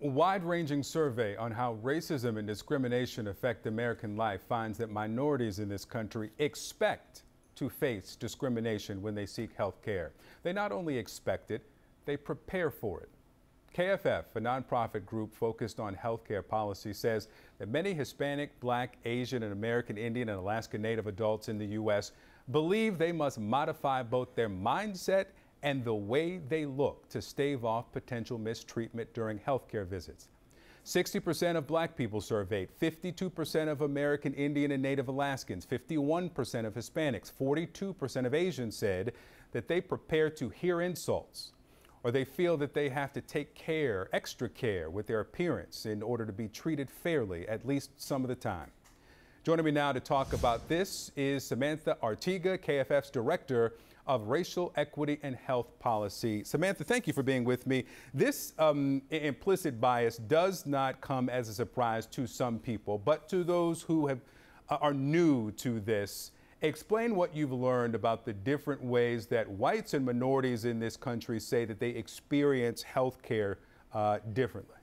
A wide-ranging survey on how racism and discrimination affect American life finds that minorities in this country expect to face discrimination when they seek health care. They not only expect it, they prepare for it. KFF, a nonprofit group focused on healthcare policy, says that many Hispanic, Black, Asian, and American Indian and Alaska Native adults in the U.S. believe they must modify both their mindset and the way they look to stave off potential mistreatment during healthcare visits. 60% of black people surveyed, 52% of American Indian and Native Alaskans, 51% of Hispanics, 42% of Asians said that they prepare to hear insults or they feel that they have to take care, extra care with their appearance in order to be treated fairly, at least some of the time. Joining me now to talk about this is Samantha Artiga, KFF's Director of Racial Equity and Health Policy. Samantha, thank you for being with me. This um, implicit bias does not come as a surprise to some people, but to those who have, uh, are new to this, explain what you've learned about the different ways that whites and minorities in this country say that they experience health care uh, differently.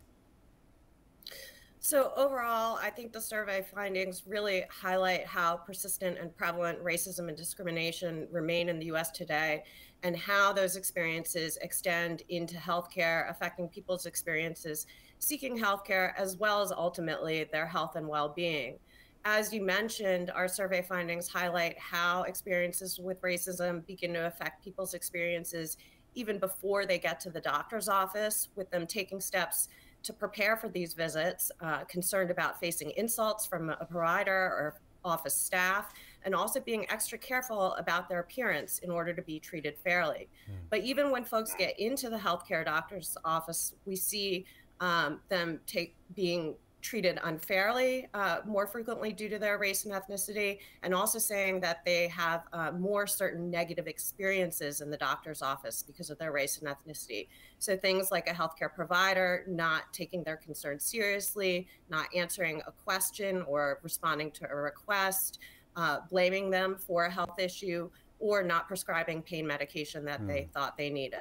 So overall, I think the survey findings really highlight how persistent and prevalent racism and discrimination remain in the US today and how those experiences extend into healthcare, affecting people's experiences seeking healthcare as well as ultimately their health and well-being. As you mentioned, our survey findings highlight how experiences with racism begin to affect people's experiences even before they get to the doctor's office, with them taking steps to prepare for these visits, uh, concerned about facing insults from a provider or office staff, and also being extra careful about their appearance in order to be treated fairly. Mm. But even when folks get into the healthcare doctor's office, we see um, them take being treated unfairly uh, more frequently due to their race and ethnicity, and also saying that they have uh, more certain negative experiences in the doctor's office because of their race and ethnicity. So things like a healthcare provider not taking their concerns seriously, not answering a question or responding to a request, uh, blaming them for a health issue, or not prescribing pain medication that mm. they hmm. thought they needed.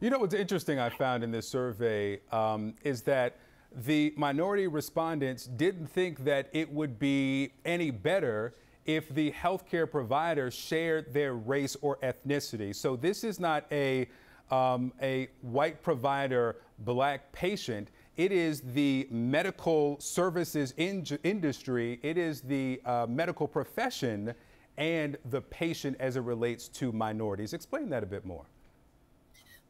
You know what's interesting I found in this survey um, is that the minority respondents didn't think that it would be any better if the healthcare provider shared their race or ethnicity. So this is not a um, a white provider, black patient. It is the medical services in industry. It is the uh, medical profession and the patient as it relates to minorities. Explain that a bit more.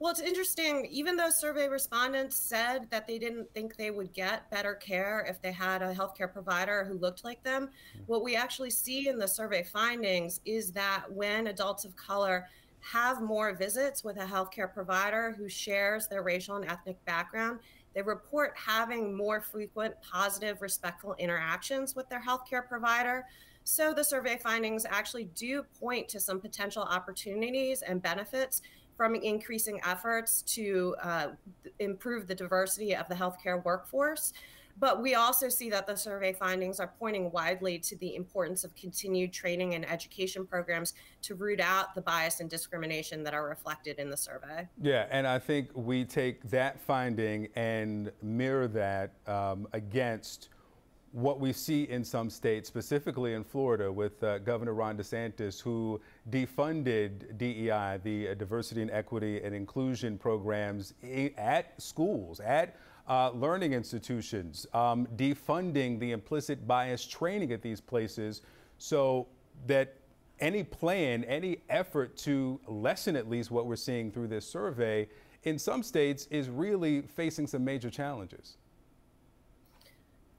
Well, it's interesting. Even though survey respondents said that they didn't think they would get better care if they had a healthcare provider who looked like them, mm-hmm. what we actually see in the survey findings is that when adults of color have more visits with a healthcare provider who shares their racial and ethnic background, they report having more frequent, positive, respectful interactions with their healthcare provider. So the survey findings actually do point to some potential opportunities and benefits from increasing efforts to uh, improve the diversity of the healthcare workforce. But we also see that the survey findings are pointing widely to the importance of continued training and education programs to root out the bias and discrimination that are reflected in the survey. Yeah, and I think we take that finding and mirror that um, against what we see in some states, specifically in Florida, with uh, Governor Ron DeSantis, who defunded DEI, the uh, Diversity and Equity and Inclusion programs, at schools, at uh, learning institutions, um, defunding the implicit bias training at these places so that any plan, any effort to lessen at least what we're seeing through this survey in some states is really facing some major challenges.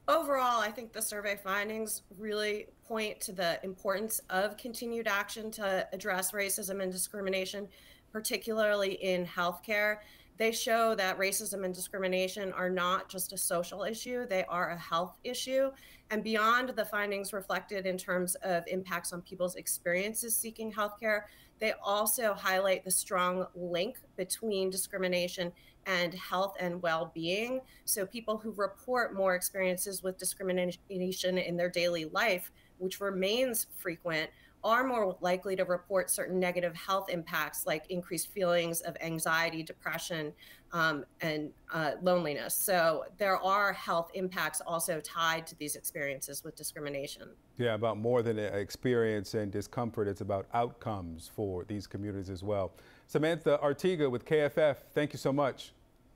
Overall, I think the survey findings really point to the importance of continued action to address racism and discrimination, particularly in healthcare. They show that racism and discrimination are not just a social issue, they are a health issue. And beyond the findings reflected in terms of impacts on people's experiences seeking healthcare, they also highlight the strong link between discrimination and health and well being. So, people who report more experiences with discrimination in their daily life, which remains frequent, are more likely to report certain negative health impacts like increased feelings of anxiety, depression, um, and uh, loneliness. So there are health impacts also tied to these experiences with discrimination. Yeah, about more than experience and discomfort, it's about outcomes for these communities as well. Samantha Artiga with KFF, thank you so much.